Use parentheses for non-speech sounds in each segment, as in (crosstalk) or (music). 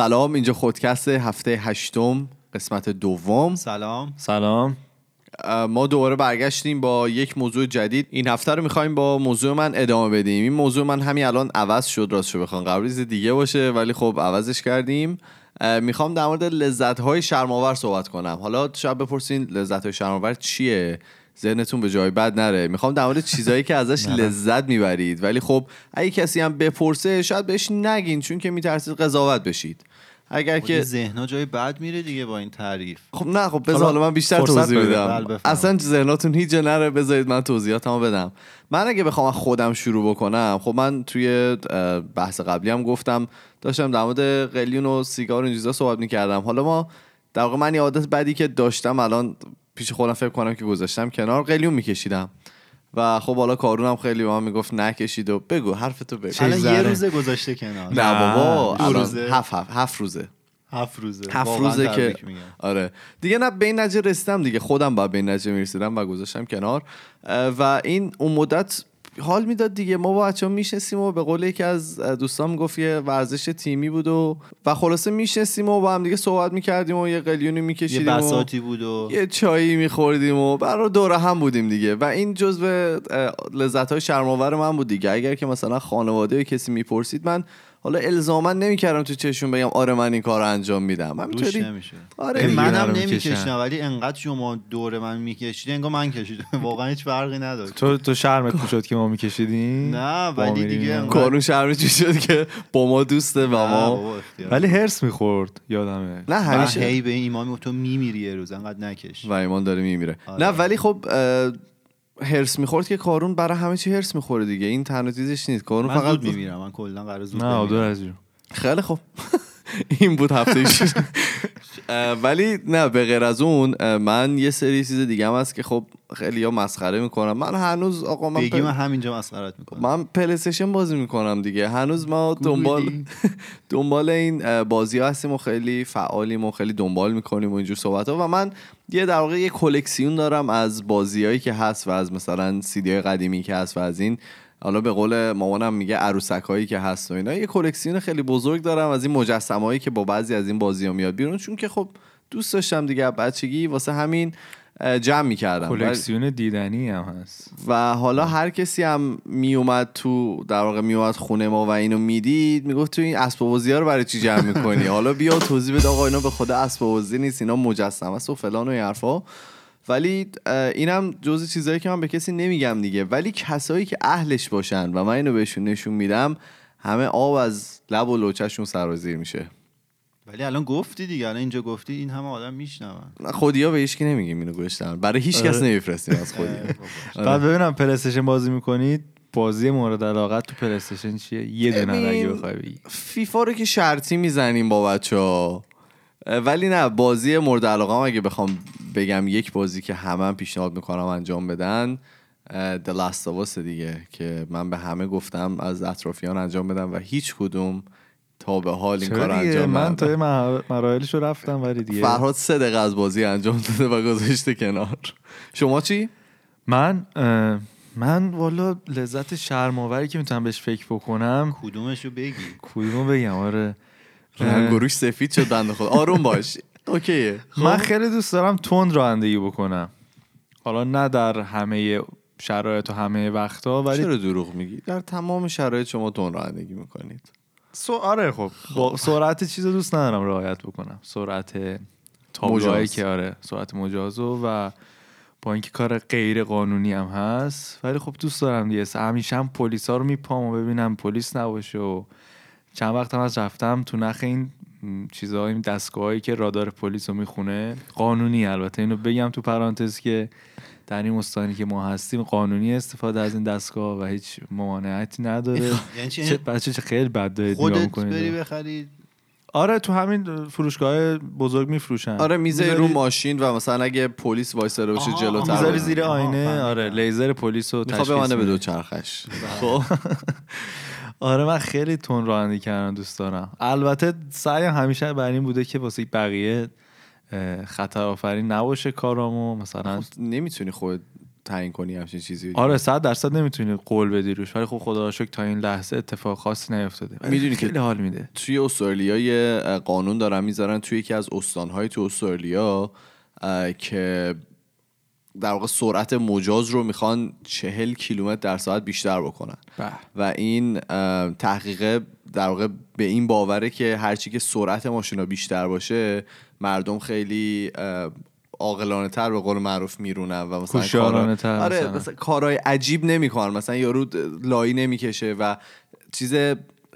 سلام اینجا خودکست هفته هشتم قسمت دوم. سلام. سلام. ما دوباره برگشتیم با یک موضوع جدید. این هفته رو می‌خوایم با موضوع من ادامه بدیم. این موضوع من همین الان عوض شد راستشو بخوام چیز دیگه باشه ولی خب عوضش کردیم. می‌خوام در مورد لذت های شرماور صحبت کنم. حالا شاید بپرسین لذت های شرماور چیه؟ ذهنتون به جای بد نره. می‌خوام در مورد چیزایی که ازش (laughs) لذت می‌برید. ولی خب اگه کسی هم بپرسه شاید بهش نگین چون که میترسید قضاوت بشید. اگر که که ذهنا جای بد میره دیگه با این تعریف. خب نه خب بذار حالا من بیشتر توضیح. بدم. بله،. اصلا ذهناتون هیچ جا نره بذارید من توضیحاتمو بدم. من اگه بخوام از خودم شروع بکنم خب من توی بحث قبلی هم گفتم داشتم در مورد قلیون و سیگار و این چیزا صحبت می‌کردم. حالا ما در واقع من یه عادت بدی که داشتم الان پیش خودم فکر کنم که گذاشتم کنار قلیون میکشیدم. و خب حالا کارونم خیلی به من می‌گفت نکشید و بگو حرفتو بگو. چه الان یه. روزه گذاشته کنار. نه بابا دو روزه. هفت هفت هفت روزه. هفت روزه. هفت روزه که میگم. آره. دیگه نه به این نتیجه رسیدم دیگه. خودم با به این نتیجه می‌رسیدم و گذاشتم کنار. و این اون مدت حال می‌داد دیگه. ما با بچه ها میشنسیم و به قول یکی از دوستان گفت یه ورزش تیمی بود و و خلاصه میشنسیم و با هم دیگه صحبت می‌کردیم و یه قلیونی یه میکشیدیم و بساتی بود و یه چایی میخوردیم و برای دوره هم بودیم دیگه. و این جزو لذت های شرماور من بود دیگه. اگر که مثلا خانواده کسی می‌پرسید من حالا الزاما نمی‌کردم تو چشون بگم آره من این کار رو انجام میدم. همینطوری. نمیشه آره. منم می‌کشن. ولی انقدر شما دور من می‌کشید انگار من کشیدم. (laughs) واقعا هیچ فرقی نداشت. تو تو شرمت می‌شد که ما میکشیدیم؟ (laughs) نه ولی دیگه کارون شرمی چی شد که با ما دوسته و ما. ولی هرس می‌خورد یادمه. نه همیشه هی به ایمان تو میمیری یه روز انقدر نکش. و ایمان داره میمیره. آره. نه ولی خب هرس می‌خورد که کارون برای همه چی هرس می‌خوره دیگه این تنها چیزش نیست کارون من فقط میمیرم من کلا قرار زود نه. دور از. خیلی خوب این بود هفته ولی نه به غیر از اون من یه سری چیز دیگه هم هست که خب خیلی ها مسخره می‌کنم من هنوز آقا من بگی پل- من همینجا مسخرت می‌کنم. من پلیستشن بازی می‌کنم دیگه. هنوز ما دنبال. (laughs) دنبال این بازی ها هستیم و خیلی فعالیم و خیلی دنبال می‌کنیم و اینجور صحبت ها و من یه در واقع یه کلکسیون دارم از بازیهایی که هست و از مثلا سیدی های قدیمی که هست و از این حالا به قول مامانم میگه عروسک هایی که هست و اینا. یه کلکسیون خیلی بزرگ دارم از این مجسمه هایی که با بعضی از این بازی ها میاد بیرون. چون که خب دوست داشتم دیگه بچگی واسه همین جمع می‌کردم. کلکسیون دیدنی هم هست. و حالا هر کسی هم میومد تو در واقع میومد خونه ما و اینو می‌دید می‌گفت تو این اسباب بازی ها رو برای چی جمع می‌کنی؟ (laughs) حالا بیا توضیح بده آقا اینا به خدا اسباب بازی نیست اینا مجسمه است و فلان و این حرفا. ولی اینم جزء چیزایی که من به کسی نمیگم دیگه. ولی کسایی که اهلش باشن و من اینو بهشون نشون میدم همه آب از لب و لوچهشون سرازیر میشه. ولی الان گفتی دیگه. الان اینجا گفتی این همه آدم میشنون. خودیا به هیچ نمیگیم اینو گوشتن برای هیچ کس آره. نمیفرستیم از خودی بعد ببینم پلیستشن بازی می‌کنید. بازی مورد علاقت تو پلیستشن چیه؟ یه دونه اگه بخوای بگی. فیفا رو که شرطی می‌زنیم با بچه ها ولی نه بازی مورد علاقه هم اگه بخوام بگم یک بازی که همه هم پیشنهاد می‌کنم انجام بدن The Last of Us دیگه که من به همه گفتم از اطرافیان انجام بدم و هیچ کدوم تا به حال این کار؟ انجام من تا ندادن. یه مر- مراحلشو رفتم ولی دیگه فرهاد سه دقیقه از بازی انجام داده و گذاشته کنار شما چی؟ من من والا لذت شرماوری که می‌تونم بهش فکر بکنم کدومشو بگی کدومو بگم آره رنگروش سفید شد بنده خود آروم باش. اوکیه. من خب. خیلی دوست دارم تند رانندگی بکنم. حالا نه در همه شرایط و همه وقتا ولی چرا دروغ میگی؟ در تمام شرایط شما تون رانندگی می‌کنید. سو آره خب. با سرعت چیز دوست ندارم رعایت بکنم. سرعت تابلوهایی. که آره سرعت مجازو و با اینکه کار غیر قانونی هم هست. ولی خب دوست دارم دیگه. همیشه هم پلیسا رو میپام و ببینم پلیس نباشه و چند وقت هم از رفتم تو نخ این م، چیزهای این دستگاهایی که رادار پلیس رو می‌خونه قانونی البته اینو بگم تو پرانتز که در این استانی که ما هستیم قانونی استفاده از این دستگاه و هیچ ممانعتی نداره (laughs) یعنی چه بچه چه خیلی بد دارید خودت. بری بخری آره تو همین فروشگاه بزرگ میفروشن آره میزه رو ماشین و مثلا اگه پلیس وایساده باشه آها، جلوتر می‌ذاری. زیر آینه. آره لیزر پلیس رو تشخیص بمانه به میده. دو چرخش (laughs) (laughs) خب آره من خیلی تون رانندگی کردن دوست دارم. البته سعیم همیشه بر این بوده که واسه بقیه خطر آفرین نباشه کارامو. مثلا نمی‌تونی خود تعیین کنی همچین چیزی. آره صد درصد نمی‌تونی قول بدی روش. ولی خب خدا رو شکر تا این لحظه اتفاق خاصی نیفتاده. می‌دونی که- حال میده. توی استرالیا یه قانون دارن می‌ذارن توی یکی از استانهای تو استرالیا که در واقع سرعت مجاز رو می‌خوان چهل کیلومتر در ساعت بیشتر بکنن بله. و این اه، تحقیقه در واقع به این باوره که هرچی که سرعت ماشینا بیشتر باشه مردم خیلی عاقلانه تر به قول معروف میرونن و مثلا کارا- تر آره مثلا. مثلا کارهای عجیب نمی‌کنن مثلا یارو لایی نمی‌کشه و چیز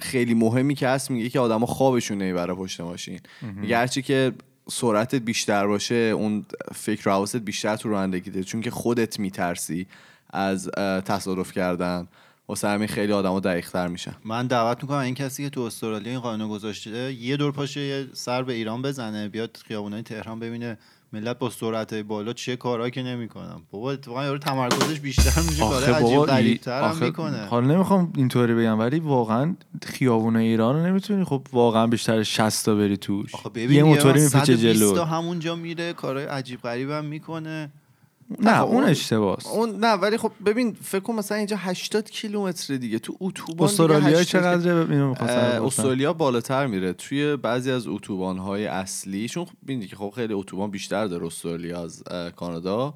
خیلی مهمی که هست میگه که آدما خوابشون نمی‌بره پشت ماشین میگه هرچی که سرعتت بیشتر باشه اون فکر حواست بیشتر تو رانندگی ده چون که خودت میترسی از تصادف کردن. واسه همین خیلی آدما دقیق‌تر میشن. من دعوت می‌کنم این کسی که تو استرالیا این قانون گذاشته یه دور پاشه یه سر به ایران بزنه بیاد خیابونای تهران ببینه ملت با سرعت بالا چه کارهایی که نمی‌کنن؟ بابا اتفاقا یارو تمرکزش بیشتر میشه کار عجیب هم آخه می‌کنه. حالا نمی‌خوام اینطوری بگم ولی واقعا خیابون ایران رو نمی‌تونی خب واقعا بیشتر 60 تا بری توش. یه موتوری میپیچه 120 جلو تا همونجا میره کارهای عجیب غریب هم می‌کنه. نه خب اون اون- اشتباهه اون نه ولی خب ببین فکر کن مثلا اینجا 80 کیلومتر دیگه. تو اتوبان استرالیا 80 چقدره؟ اینو می‌خواستم اه، بپرسم. استرالیا بالاتر میره. توی بعضی از اتوبان های اصلی چون می‌دونی که خب خیلی اتوبان بیشتر داره استرالیا از کانادا.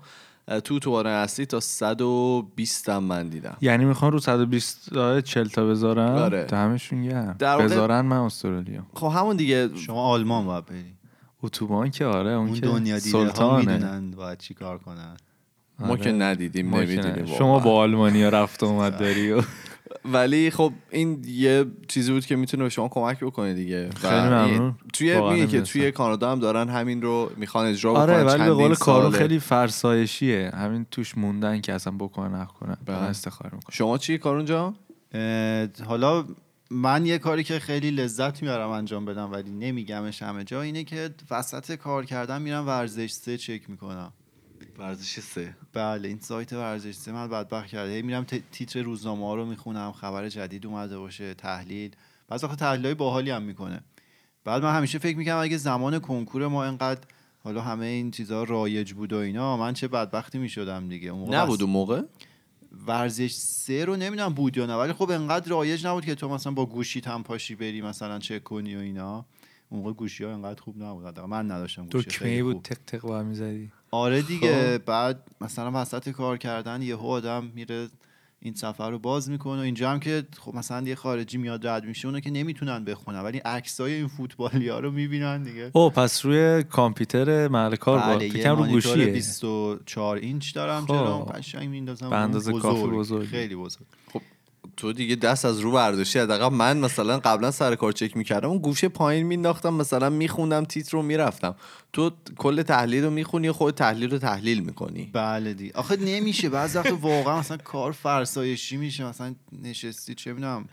تو اتوبان اصلی تا 120 هم من دیدم. یعنی می‌خوان رو 120 تا 40 تا بذارن؟ آره. دمشون گرم. بذارن من استرالیا. خب همون دیگه. شما آلمان باید بری اتوبان که آره اون, اون که دنیا دیده ها سلطانه می‌دونن باید چی کار کنن ما که ندیدیم ما که نمی‌دونیم. شما با آلمانیا رفت و اومد داری و (laughs) ولی خب این یه چیزی بود که می‌تونه به شما کمک بکنه دیگه خیلی ممنون. این- توی میگه که. توی کانادا هم دارن همین رو می‌خوان اجرا بکنن آره ولی به قول ساله. خیلی فرسایشیه همین توش موندن که اصلا بکنن نکنن بله. استخاره می‌کنم شما چی کارون جان اه، حالا من یه کاری که خیلی لذت می‌برم انجام بدم ولی نمیگمش همه جا اینه که وسط کار کردن میرم ورزش سه چک می‌کنم. ورزش سه. بله این سایت ورزش سه من بدبخت کرده. هی میرم تیتر روزنامه ها رو می‌خونم خبر جدید اومده باشه تحلیل. بعضی وقت تحلیل های باحالی هم می‌کنه. بعد من همیشه فکر می‌کنم اگه زمان کنکور ما اینقدر حالا همه این چیزها رایج بود و اینا من چه بدبختی می‌شدم دیگه. اون موقع نبود اون موقع؟ ورزش سه رو نمی‌دونم بود یا نه ولی خب انقدر رایج نبود که تو مثلا با گوشیت هم پاشی بری مثلا چک کنی و اینا اون موقع گوشی ها انقدر خوب نبود من نداشتم گوشی خیلی ای بود. تق تق با می‌زدی آره دیگه خب. بعد مثلا وسط کار کردن یهو آدم میره این سفر رو باز می‌کنه و اینجا هم که خب مثلا یه خارجی میاد رد میشه اونو که نمی‌تونن بخونن ولی عکسای این فوتبالی ها رو می‌بینن دیگه او پس روی کامپیوتر محل کار با بله یه فکرم رو گوشیه 24 اینچ دارم خب. جلوم قشنگ میندازم به اندازه کافی بزرگ. بزرگی. خیلی بزرگ تو دیگه دست از رو برداشتی حداقل من مثلا قبلا سر کار چک می‌کردم اون گوشه پایین مینداختم مثلا میخوندم تیتر رو می‌رفتم. تو کل تحلیل رو می‌خونی خود تحلیل رو تحلیل می‌کنی. بله دی. آخه نمیشه. بعضی وقت واقعا مثلا کار فرسایشی میشه مثلا نشستی چه می‌دونم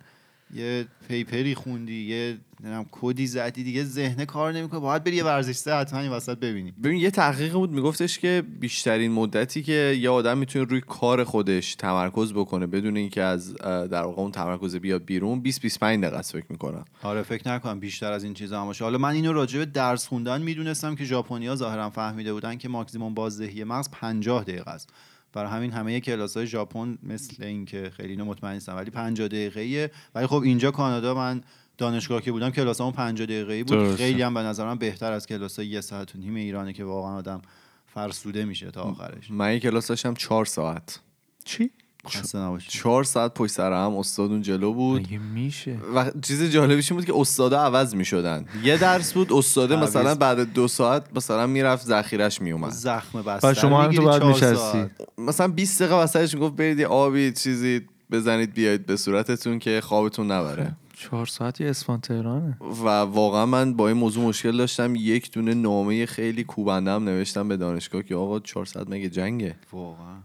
یه پیپری خوندی یه نمی‌دونم کدی زدی دیگه ذهن کار نمی‌کنه. باید بری یه ورزش سه حتما این وسط ببینی. ببین یه تحقیق بود میگفتش که بیشترین مدتی که یه آدم می‌تونه روی کار خودش تمرکز بکنه بدون اینکه از در واقع اون تمرکز بیاد بیرون 20 25 دقیقه است فکر می‌کنم. آره فکر نکنم بیشتر از این چیزا هم باشه. حالا من اینو راجع به درس خوندن می‌دونستم که ژاپنیا ظاهرا فهمیده بودن که ماکسیموم بازدهی مغز 50 دقیقه است. برای همین همه کلاس های ژاپن مثل این که خیلی اینو مطمئن نیستم ولی 50 دقیقه‌ایه. ولی خب اینجا کانادا من دانشگاه که بودم کلاسامون 50 دقیقه‌ای بود. درسته. خیلی هم به نظر من بهتر از کلاس یه ساعت و نیم ایرانه که واقعا آدم فرسوده میشه تا آخرش. من یه کلاس داشتم 4 ساعت. چی؟ 4 ساعت پشت سر هم استاد اون جلو بود. میشه؟ و چیز جالبیش این بود که استادا عوض می‌شدن. یه درس بود استاده تعویض. مثلا بعد دو ساعت مثلا می‌رفت ذخیرش میومد زخم بستر و شما هم تو چهار میشستی. مثلا 20 دقیقه وسطش می‌گفت برید یه آبی چیزی بزنید بیاید به صورتتون که خوابتون نبره. چهار ساعت یه اسفان تهرانه. و واقعا من با این موضوع مشکل داشتم. یک دونه نامه خیلی کوبنده هم نوشتم به دانشگاه که آقا 4 ساعت مگه جنگه؟ واقعا.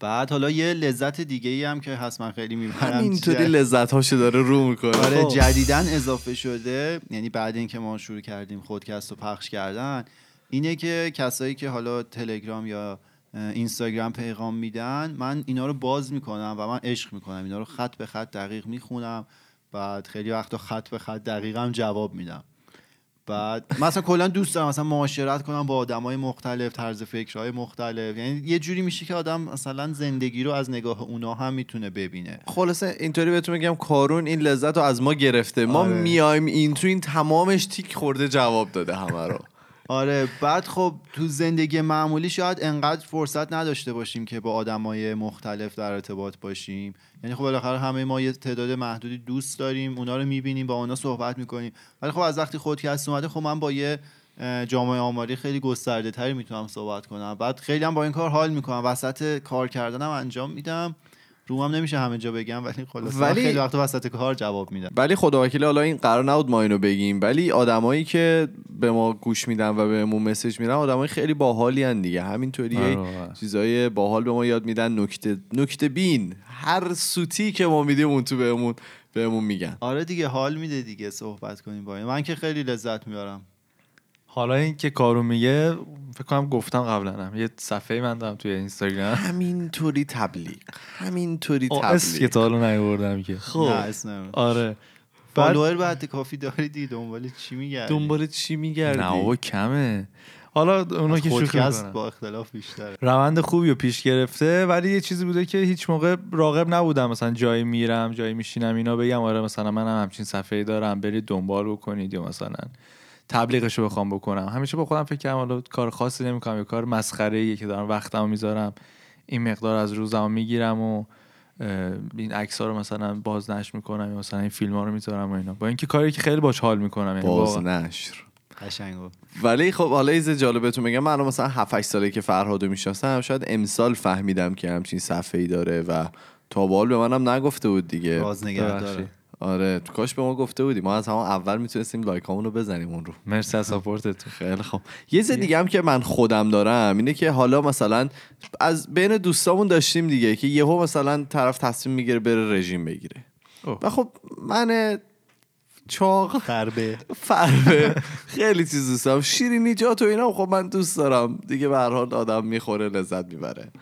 بعد حالا یه لذت دیگه ای هم که هست من خیلی می‌برم همینطوری لذت هاشو داره رو می‌کنه. آره جدیدن اضافه شده یعنی بعد اینکه ما شروع کردیم خودکست رو پخش کردن اینه که کسایی که حالا تلگرام یا اینستاگرام پیغام میدن من اینا رو باز می‌کنم و من عشق می‌کنم. اینا رو خط به خط دقیق می‌خونم بعد خیلی وقتا خط به خط دقیق هم جواب میدم. بعد مثلا کلا دوست دارم مثلا معاشرت کنم با آدمای مختلف طرز فکرهای مختلف. یعنی یه جوری میشه که آدم مثلا زندگی رو از نگاه اونا هم می‌تونه ببینه. خلاصه اینطوری بهتون میگم کارون این لذت رو از ما گرفته. ما آره. میایم این تو این تمامش تیک خورده جواب داده همه رو. آره بعد خب تو زندگی معمولی شاید انقدر فرصت نداشته باشیم که با آدمای مختلف در ارتباط باشیم. یعنی خب بالاخره همه ما یه تعداد محدودی دوست داریم اونا رو می‌بینیم با اونا صحبت می‌کنیم. ولی خب از وقتی خودکست اومده خب من با یه جامعه آماری خیلی گسترده تری می‌تونم صحبت کنم. بعد خیلی هم با این کار حال می‌کنم. وسط کار کردنم انجام میدم. رومم نمیشه همه جا بگم ولی خلاصه ولی-. خیلی وقت وسط کار جواب میدم. ولی خدا وکیلی حالا این قرار نبود ما اینو بگیم ولی آدمایی که به ما گوش میدن و بهمون مسیج میدن آدمای خیلی باحالی ان دیگه. همینطوری آره واقعا. چیزای باحال به ما یاد میدن نکته نکته بین. هر سوتی که ما میدیم اون تو بهمون بهمون میگن. آره دیگه حال میده دیگه صحبت کنیم با این. من که خیلی لذت می‌برم. حالا این که کارو میگه فکر کنم گفتم قبلا هم. یه صفحه من دارم توی اینستاگرام. همینطوری تبلیغ. همینطوری آه، اسم که تبلیغ تا حالا نیوردم که. خب. آره. بعد فالوور بعد کافی داری دیگه. دنبال چی میگردی؟ دنبال چی میگردی؟ نه بابا کمه. حالا اونا که شوخی با اختلاف بیشتره. روند خوبی رو پیش گرفته ولی یه چیزی بوده که هیچ موقع راغب نبودم. مثلا جایی میرم جایی میشینم اینا بگم آره مثلا منم همچین صفحه دارم. برید دنبال بکنید یا مثلا تبلیغش رو بخوام بکنم همیشه با خودم فکر کردم حالا کار خاصی نمی‌کنم یا کار مسخره که دارم وقتمو می‌ذارم این مقدار از روزمو می‌گیرم و این عکس ها رو مثلا بازنشر می‌کنم یا مثلا این فیلم ها رو می‌ذارم و اینا با اینکه کاری که خیلی باش حال می‌کنم یعنی باز واقعا. نشر قشنگ بود. ولی خب حالا یه چیز جالب بهتون میگم من مثلا 7 8 ساله که فرهادو می‌شناسم شاید امسال فهمیدم که همچین صفحه ای داره و تا به حال به منم نگفته بود دیگه نگه ببخشید. داره آره کاش به ما گفته بودی. ما از همون اول می‌تونستیم لایکامون رو بزنیم اون رو. مرسی از ساپورتتون. خیلی خب یه چیز دیگه هم که من خودم دارم اینه که حالا مثلا از بین دوستامون داشتیم دیگه که یهو مثلا طرف تصمیم می‌گیره بره رژیم بگیره. اوه. و خب من چاق خربه فربه. (laughs) خیلی چیز دوست دارم شیرینیجات و اینا خب من دوست دارم. دیگه به هر حال آدم می‌خوره لذت می‌بره.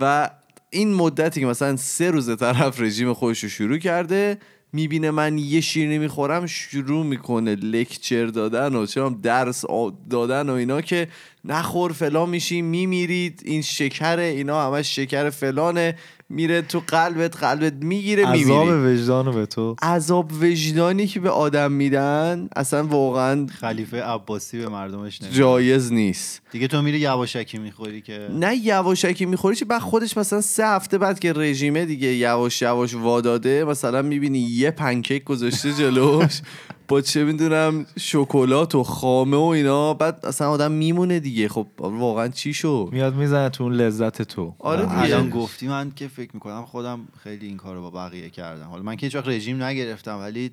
و این مدتی که مثلا سه روز طرف رژیم خودش رو شروع کرده می‌بینه من یه شیرینی می‌خورم شروع می‌کنه لکچر دادن و چرا درس دادن و اینا که نخور فلان میشی میمیرید این شکر اینا همش شکر فلانه. میره تو قلبت قلبت می‌گیره عذاب میمیری وجدان رو به تو. عذاب وجدانی که به آدم میدن اصلا واقعا خلیفه عباسی به مردمش نمیده. جایز نیست. دیگه تو میری یواشکی می‌خوری که نه یواشکی می‌خوری چه بعد خودش مثلا سه هفته بعد که رژیمه دیگه یواش یواش واداده مثلا می‌بینی یه پنکیک گذاشته جلوش. (laughs) با چه می‌دونم شکلات و خامه و اینا بعد اصلا آدم میمونه دیگه. خب واقعا چی شو میاد می‌زنه تو اون لذت تو. آره. الان گفتی من که فکر می‌کنم خودم خیلی این کار رو با بقیه کردم. حالا من که هیچ وقت رژیم نگرفتم ولی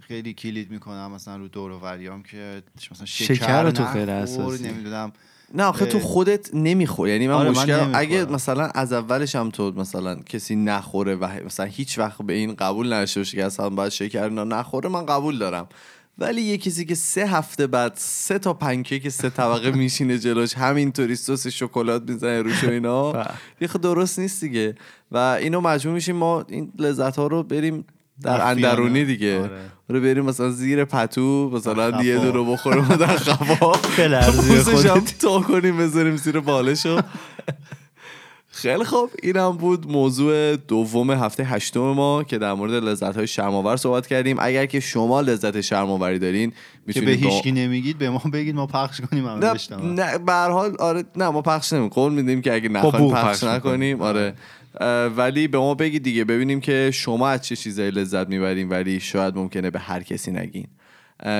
خیلی کلید می‌کنم. مثلا رو دور و بریام که مثلا شکر, شکر تو خیلی حساسی. نمی‌دونم. نه آخه تو. خودت نمی‌خوری یعنی من آره، من مشکل نمی‌خورم. اگه مثلا از اولش هم تو مثلا کسی نخوره و مثلا هیچ وقت به این قبول باشه که اصلا باید شکر اینا نخوره من قبول دارم ولی یه کسی که سه هفته بعد سه تا پنکیک سه طبقه (laughs) میشینه جلوش همینطوری سس شکلات می‌زنه روش و اینا (laughs) بله. یه درست نیست دیگه و اینو مجبور میشیم ما این لذت ها رو بریم در. اندرونی دیگه آره. رو بریم مثلا زیر پتو مثلا یه. دو رو بخوریم در (laughs) خفا پوستش هم. تا کنیم بذاریم زیر بالشو خیلی خوب این هم بود موضوع دوم هفته هشتم ما که در مورد لذت های شرماور صحبت کردیم اگر که شما لذت شرماوری دارین که به می‌تونید با... هیچکی نمیگید به ما بگید ما پخش کنیم نه. نه به هر حال آره نه ما پخش نمیم قول میدیم که اگه نخوایم پخش پخش نکنیم آره اه، ولی به ما بگید دیگه ببینیم که شما از چه چیزایی لذت می‌برین ولی شاید ممکنه به هر کسی نگین.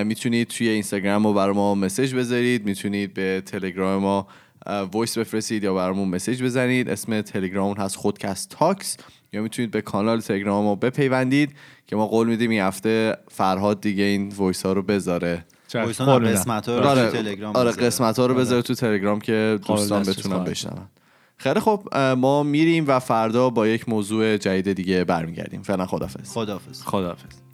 می‌تونید توی اینستاگرام ما برای ما message بذارید می‌تونید به تلگرام ما voice بفرستید یا برامون message بزنید. اسم تلگرام هست خودکست تاکس. یا می‌تونید به کانال تلگرام ما بپیوندید که ما قول میدیم این هفته فرهاد دیگه این وایس ها رو بذاره. رو آره تلگرام آره بذاره. قسمت ها رو بذاره تو تلگرام که دوستان بتونن بشنون. خیلی خب ما میریم و فردا با یک موضوع جدید دیگه برمیگردیم. فعلا خدافظ خداحافظ. خداحافظ.